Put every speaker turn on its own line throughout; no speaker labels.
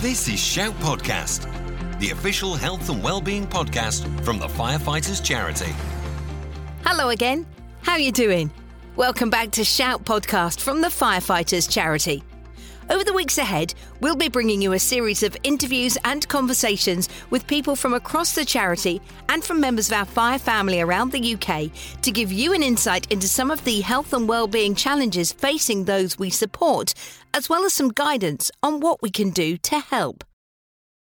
This is Shout Podcast, the official health and well-being podcast from the Firefighters Charity.
Hello again. How are you doing? Welcome back to Shout Podcast from the Firefighters Charity. Over the weeks ahead, we'll be bringing you a series of interviews and conversations with people from across the charity and from members of our fire family around the UK to give you an insight into some of the health and well-being challenges facing those we support, as well as some guidance on what we can do to help.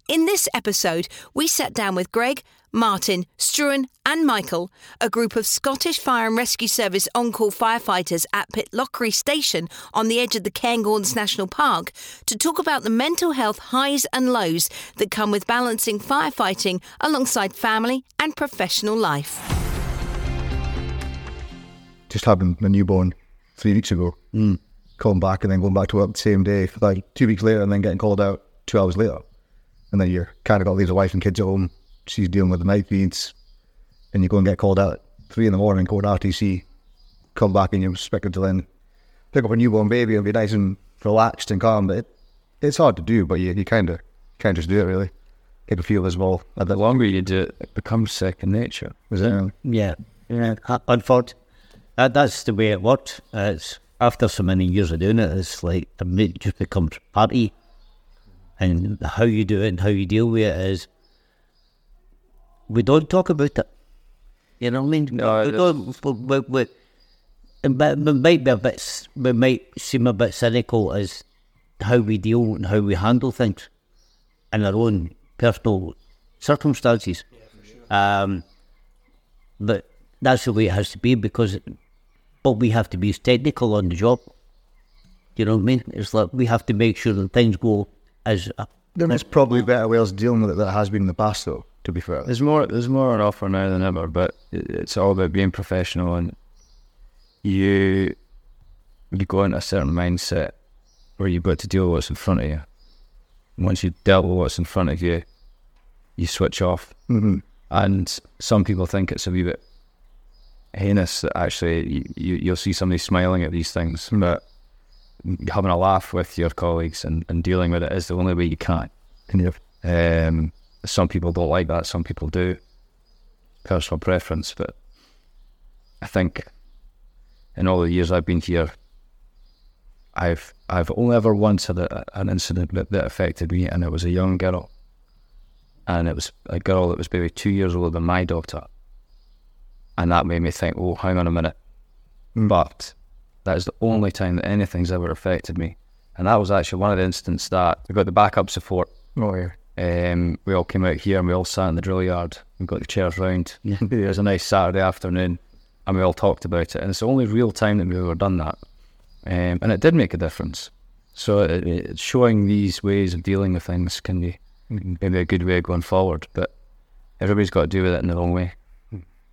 In this episode, we sat down with Greg, Martin, Struan, and Michael, a group of Scottish Fire and Rescue Service on call firefighters at Pitlochry Station on the edge of the Cairngorms National Park, to talk about the mental health highs and lows that come with balancing firefighting alongside family and professional life.
just having a newborn three weeks ago,
Hmm.
calling back and then going back to work the same day, like two weeks later, and then getting called out two hours later. And then you're kind of got to leave the wife and kids at home. She's dealing with the night feeds, and you go and get called out at three in the morning, to RTC, come back, and you're expected to then pick up a newborn baby and be nice and relaxed and calm. But it, it's hard to do, but you, you kind of can't just do it really. Can feel as well. At
The longer you do it, it becomes second nature.
Was it?
Yeah, yeah. Uh, Unfortunately, that, that's the way it worked. Uh, it's after so many years of doing it, it's like it just becomes party. And how you do it and how you deal with it is, we don't talk about it. You know what I mean?
No,
we don't. We, we, we, it might might be a bit. We might seem a bit cynical as how we deal and how we handle things in our own personal circumstances. Um, but that's the way it has to be because, but we have to be technical on the job. You know what I mean? It's like we have to make sure that things go as uh,
There's probably better ways of dealing with it that has been in the past, though, to be fair.
There's more. There's more on offer now than ever, but it, it's all about being professional and you you go into a certain mindset where you've got to deal with what's in front of you. And once you've dealt with what's in front of you, you switch off.
hmm
And some people think it's a wee bit heinous that actually you, you, you'll see somebody smiling at these things, but having a laugh with your colleagues and, and dealing with it is the only way you can. Um, some people don't like that, some people do. Personal preference, but I think in all the years I've been here, I've I've only ever once had a, an incident that, that affected me, and it was a young girl, and it was a girl that was maybe two years older than my daughter, and that made me think, oh, hang on a minute, but that is the only time that anything's ever affected me, and that was actually one of the instances that we got the backup support
Oh, yeah.
um, we all came out here and we all sat in the drill yard. We got the chairs round. it was a nice Saturday afternoon, and we all talked about it. And it's the only real time that we've ever done that, um, and it did make a difference. So it, it, showing these ways of dealing with things can be maybe a good way of going forward. But everybody's got to do with it in their own way.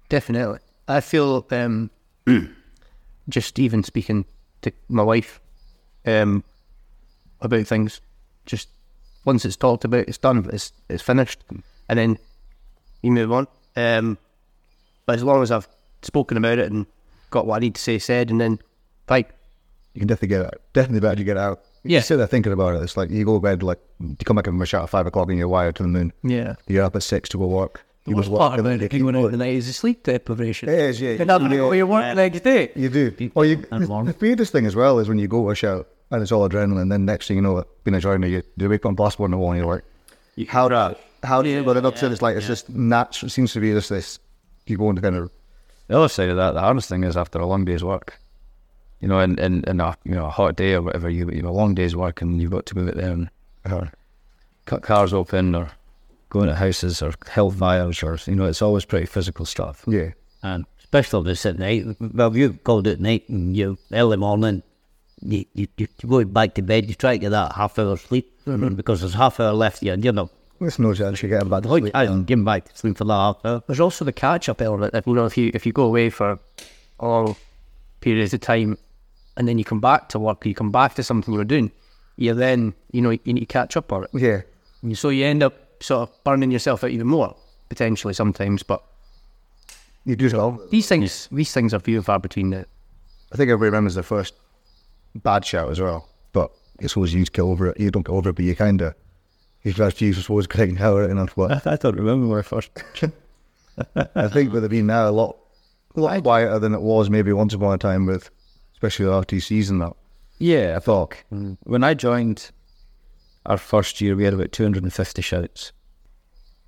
Definitely. I feel um, just even speaking to my wife um, about things, just once it's talked about, it's done, it's it's finished, and then you move on. Um, but as long as I've spoken about it and got what I need to say said, and then fine.
You can definitely get out. Definitely better to get out.
Yeah.
You sit there thinking about it. It's like you go to bed, like, you come back from a shot at five o'clock and you're wired to the moon.
Yeah.
You're up at six to go work. You
The worst
work
part
and
about
then
it, going out at night is the sleep deprivation.
It is, yeah.
And having to go to work the next day.
You do. Or you,
and
the, the weirdest thing as well is when you go to a shout and it's all adrenaline, then next thing you know, being a joiner, you do wake up on blast one in the morning, you're like, how that? How do you it up to? It's like, it's just natural. It seems to be just this, you go into kind of,
The other side of that, the hardest thing is after a long day's work. You know, in, in, in a you know a hot day or whatever, you you have a long day's work and you've got to move it there and uh, cut cars open or go into houses or help fires or you know, it's always pretty physical stuff.
yeah.
and especially if it's at night. Well, you called it at night and you early morning. You, you, you go back to bed. You try to get that half hour sleep mm-hmm. because there's half hour left. You and you know. not.
There's no chance you're getting back to
Like,
sleep.
I getting back to sleep for that half hour.
There's also the catch up element. If, you know, if you if you go away for a long periods of time, and then you come back to work, you come back to something you were doing, you then you know you need to catch up on it.
Yeah.
And so you end up sort of burning yourself out even more potentially sometimes. But
You do so.
these things these things are few and far between. The,
I think everybody remembers the first bad shout as well. But it's always you to get over it. You don't get over it, but you kind of His last few was getting out and that's what
I don't remember when I first.
I think would have been now a lot, a lot quieter than it was maybe once upon a time with, especially the RT season. That
Yeah, I thought mm, when I joined our first year, we had about 250 shouts.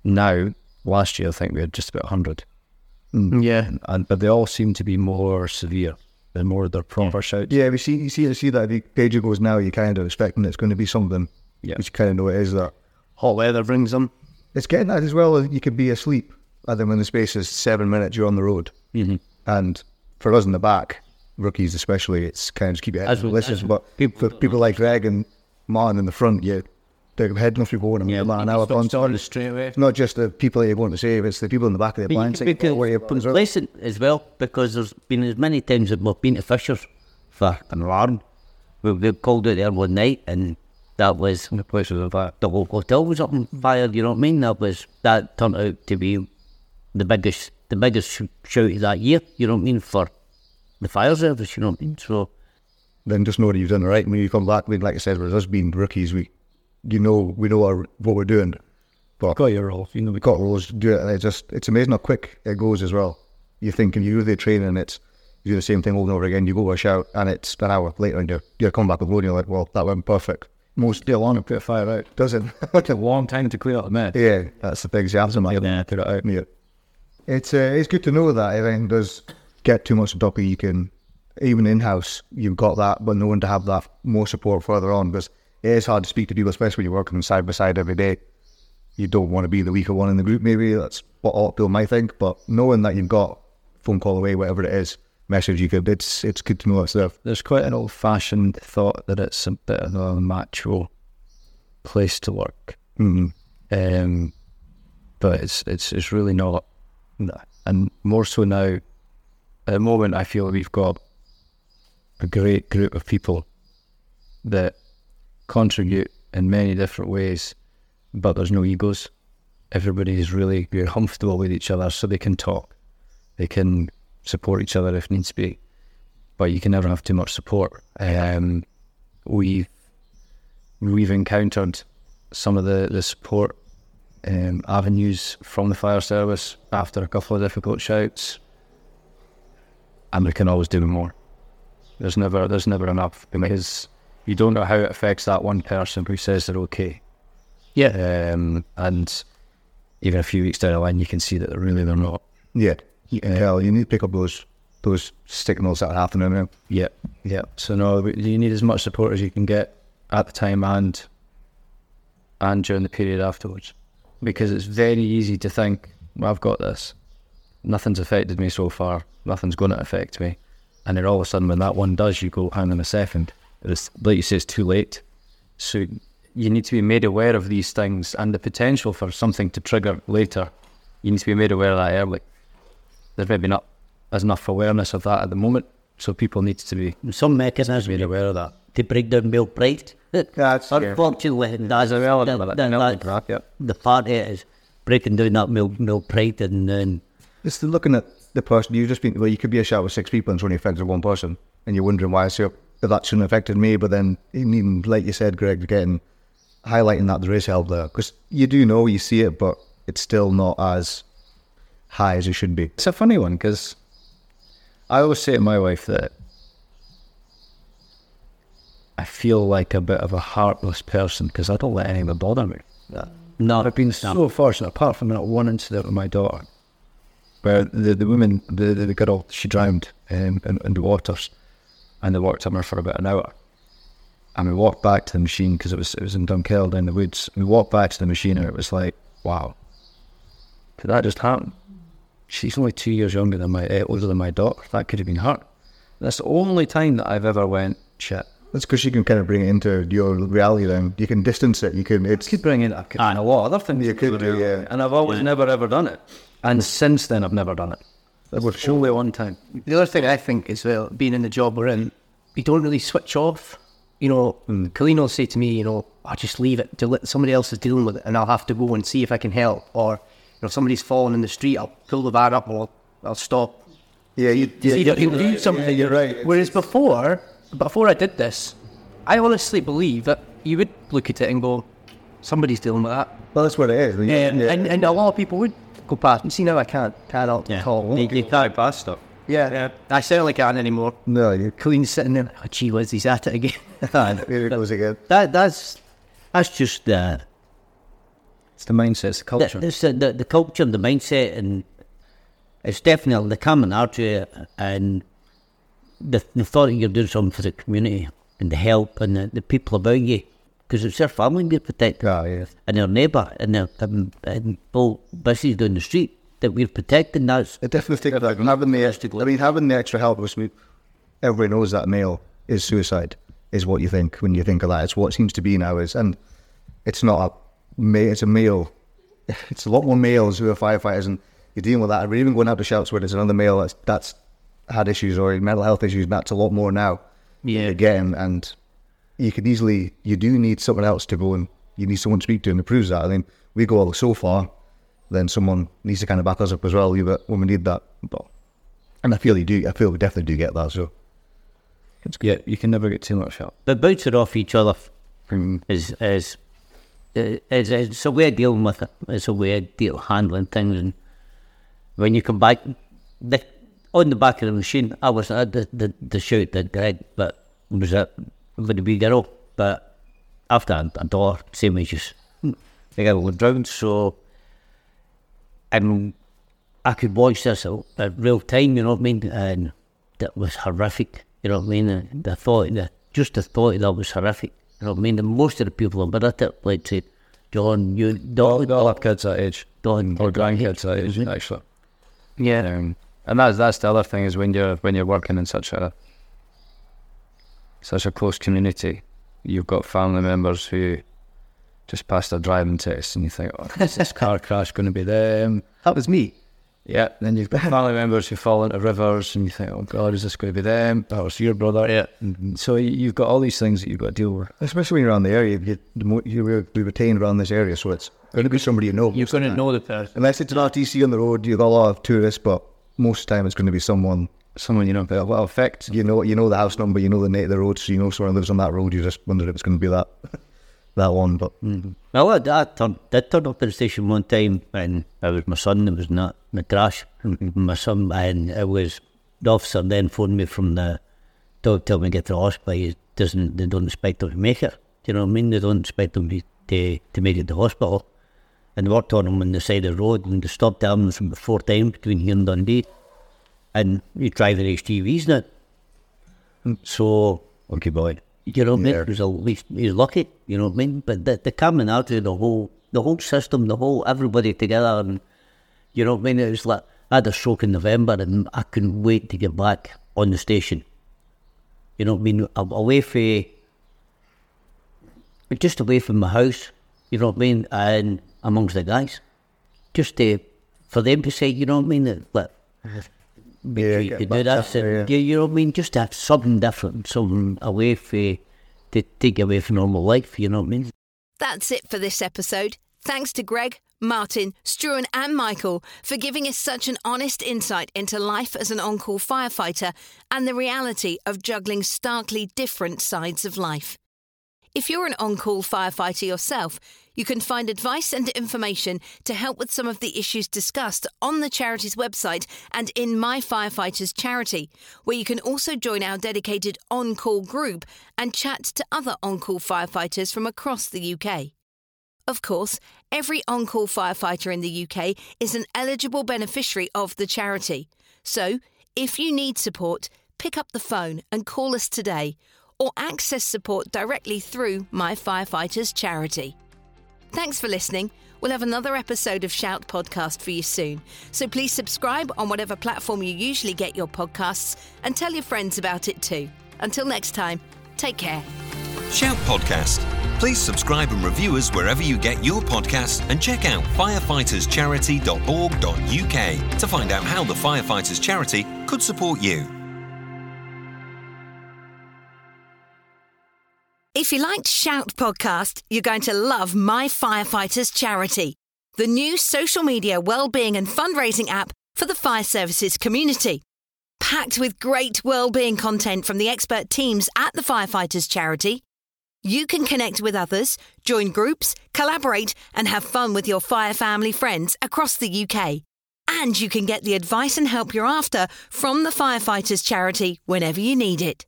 Now, last year, I think we had just about 100.
Yeah.
And, but they all seem to be more severe. They're more their proper shouts.
yeah, we see you see you see that the page goes now. You're kind of expecting it's going to be something,
Yeah.
which you kind of know it is that.
Hot weather brings them.
It's getting that as well. You could be asleep, and then when the space is seven minutes, you're on the road. Mm-hmm. And for us in the back, rookies especially, it's kind of just keep your head
As
in
we-
delicious.
as we-
But
people-
for people like Greg and Martin in the front, yeah, their head must be going
Yeah,
yeah, man, an
you
hour
Stop
on.
starting straight away.
It's not just the people that you're going to save; it's the people in the back of the
But you
blind
can
side.
be
where you're putting-
complacent as well because there's been as many times that we've been to Fishers for an alarm. We, we called out there one night and that was
The place was on fire.
the whole hotel was up on fire. You know what I mean? That was that turned out to be the biggest the biggest sh- shout of that year. You know what I mean for the fire service. You know what I mean? So
then just know that you've done it right. When you come back, we, like I said, with us being rookies, we, you know, we know our, what we're doing. But
Got your role. You know, we
got rules to do it, and it just it's amazing how quick it goes as well. You think and you do the training, it's you do the same thing over and over again. You go to a shout, and it's an hour later, and you're you're coming back with load, and you're like, well, that went perfect. Most
still on to put a fire out.
doesn't.
It's a long time to clear up the mess.
yeah, that's the thing. You have to
Yeah, put it out.
Yeah. It's uh, it's good to know that if anything does get too much on top of you, you can even in house you've got that, but knowing to have that more support further on because it is hard to speak to people, especially when you're working side by side every day. You don't want to be the weaker one in the group. Maybe that's what a lot of people might think, but knowing that you've got phone call away, whatever it is, message you could, it's it's good to know that stuff.
There's quite an old fashioned thought that it's a bit of a macho place to work.
Mm-hmm.
um, but it's it's it's really not, and more so now. At the moment, I feel we've got a great group of people that contribute in many different ways, but there's no egos. Everybody is really very comfortable with each other, so they can talk, they can support each other if needs be, but you can never have too much support. Um, we've we've encountered some of the, the support um, avenues from the fire service after a couple of difficult shouts, and we can always do more. There's never there's never enough because you don't know how it affects that one person who says they're okay,
Yeah.
um, and even a few weeks down the line, you can see that they're really they're not.
Yeah, you can tell. You need to pick up those those signals that are happening. Now.
Yeah, yeah. So no, you need as much support as you can get at the time and and during the period afterwards, because it's very easy to think, well, I've got this. Nothing's affected me so far. Nothing's going to affect me, and then all of a sudden, when that one does, you go, hang on a second. It's like you say, it's too late. So you need to be made aware of these things and the potential for something to trigger later. You need to be made aware of that early. There's maybe not as enough awareness of that at the moment, so people need to be
some mechanism
made aware of that.
to break down male pride.
That's- yeah.
Unfortunately, that's,
a relevant
that-
of it.
that-
Relevant
that's
to that,
the part of it is breaking down that male, male pride and then
It's the looking at the person you've just been. Well, you could be a shout with six people and it's only affected one person, and you're wondering why. So that shouldn't have affected me, but then even like you said, Greg, again, highlighting that there is help there because you do know you see it, but it's still not as high as it should be.
It's a funny one because I always say to my wife that I feel like a bit of a heartless person because I don't let anyone bother me.
no,
I've been so fortunate, apart from that one incident with my daughter, where the, the woman, the, the girl, she drowned um, in, in the waters, and they worked on her for about an hour. And we walked back to the machine because it was it was in Dunkeld in the woods. We walked back to the machine and it was like, wow, did that just happen? She's only two years younger than my uh, older than my daughter. That could have been her. That's the only time that I've ever went shit.
That's because you can kind of bring it into your reality. Then you can distance it. You can. It's
could bring in I could, a lot of other things.
You could do, yeah.
And I've always never ever done it. And since then, I've never done it. That was only one time.
The other thing I think is well, being in the job we're in, you don't really switch off. You know, hmm. Colleen will say to me, you know, I just leave it to let somebody else is dealing with it, and I'll have to go and see if I can help. Or, you know, if somebody's falling in the street, I'll pull the van up or I'll, I'll stop.
yeah. You,
You see, you'll do something.
you're right.
Whereas before, before I did this, I honestly believe that you would look at it and go, somebody's dealing with that.
Well, that's what it is.
Yeah, And, and a lot of people would past. You see now I can't, cannot
Yeah.
at all.
You, you can't
Past stuff.
Yeah, yeah. I certainly can't anymore.
no, you're
clean sitting there. Oh, gee whiz, he's at it again.
here it goes again.
that that's that's just the
It's the mindset, it's the
the,
culture.
the, the, the culture, the mindset, and it's definitely the camaraderie and the, the thought that you're doing something for the community and the help and the, the people about you because it's their family we're protecting
Ah, yeah.
and their neighbour and their um, and businesses down the street that we're protecting. That's
It definitely takes like having the extra. I mean, having the extra help was. we- Everybody knows that male is suicide. Is what you think when you think of that. It's what it seems to be now. Is and it's not a male. It's a male. It's a lot more males who are firefighters, and you're dealing with that. We're even going out to shouts where there's another male that's that's had issues or mental health issues. And that's a lot more now.
Yeah.
Again, and you could easily. You do need someone else to go and you need someone to speak to, and it proves that. I mean, we go all so far then someone needs to kind of back us up as well. You but when we need that, but and I feel you do. I feel we definitely do get that. So
Yeah, you can never get too much help.
but bouncing off each other
Mm.
is is is it's a way of dealing with it. It's a way of deal handling things, and when you come back, the, on the back of the machine, I was at the the, the shoot that Greg, but was it with the wee girl, but after hmm. a, a daughter, same ages, the girl was drowned, so and I could watch this at, at uh, real time, you know what I mean, and that was horrific, you know what I mean. And the thought, the just the thought of that was horrific, you know what I mean. And most of the people about it, like say, John, you
They'll,
don't,
they'll have kids that age.
Don,
Or grandkids that age, actually.
Yeah.
Um, and that's that's the other thing is when you're when you're working in such a such a close community, you've got family members who just passed their driving test, and you think, oh, is this car crash going to be them?
That was me.
Yeah. Then you've got family members who fall into rivers, and you think, oh God, is this going to be them? That was your brother.
Yeah.
And so you- you've got all these things that you've got to deal with.
especially when you're around the area, you the more you re- be retained around this area, so it's going to be somebody you know.
You're
most
going to know the person.
unless it's an RTC on the road. You've got a lot of tourists, but most of the time it's going to be someone
Someone you know, what affects
you know. You know the house number, you know the name of the road, so you know someone lives on that road. You just wondered if it's going to be that that one, but mm-hmm.
Well, I, I turned, did turn up at the station one time, and it was my son that was not in the crash. Mm-hmm. my son, and it was the officer then phoned me from the to tell me to get to the hospital. He doesn't, they don't expect him to make it. Do you know what I mean? They don't expect him to, to, to make it to hospital. And worked on him on the side of the road, and they stopped him from four times between here and Dundee. And he's driving HGVs now. So, okay, boy. You know what I mean?
Yeah.
He was at least he's lucky. You know what I mean? But the the coming out of the whole the whole system, the whole everybody together, and you know what I mean. It was like I had a stroke in November, and I couldn't wait to get back on the station. You know what I mean? A- Away from just away from my house. You know what I mean? And amongst the guys, just to for them to say, you know what I mean? That, like, make
Yeah,
sure you
get
can
back
do this,
that,
and
yeah.
you, you know what I mean? Just to have something different, something away from to take away from normal life. You know what I mean?
That's it for this episode. Thanks to Greg, Martin, Struan, and Michael for giving us such an honest insight into life as an on call firefighter and the reality of juggling starkly different sides of life. If you're an on call firefighter yourself, you can find advice and information to help with some of the issues discussed on the charity's website and in My Firefighters Charity, where you can also join our dedicated on call group and chat to other on call firefighters from across the UK. Of course, every on call firefighter in the UK is an eligible beneficiary of the charity. So, if you need support, pick up the phone and call us today or access support directly through My Firefighters Charity. Thanks for listening. We'll have another episode of Shout Podcast for you soon. So please subscribe on whatever platform you usually get your podcasts and tell your friends about it too. Until next time, take care.
Shout Podcast. Please subscribe and review us wherever you get your podcasts and check out firefighterscharity.org.uk to find out how the Firefighters Charity could support you.
If you liked Shout Podcast, you're going to love My Firefighters Charity, the new social media wellbeing and fundraising app for the fire services community. Packed with great wellbeing content from the expert teams at the Firefighters Charity, you can connect with others, join groups, collaborate, and have fun with your fire family friends across the UK. And you can get the advice and help you're after from the Firefighters Charity whenever you need it.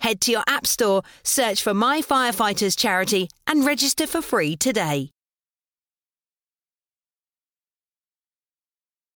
Head to your App Store, search for My Firefighters charity, and register for free today.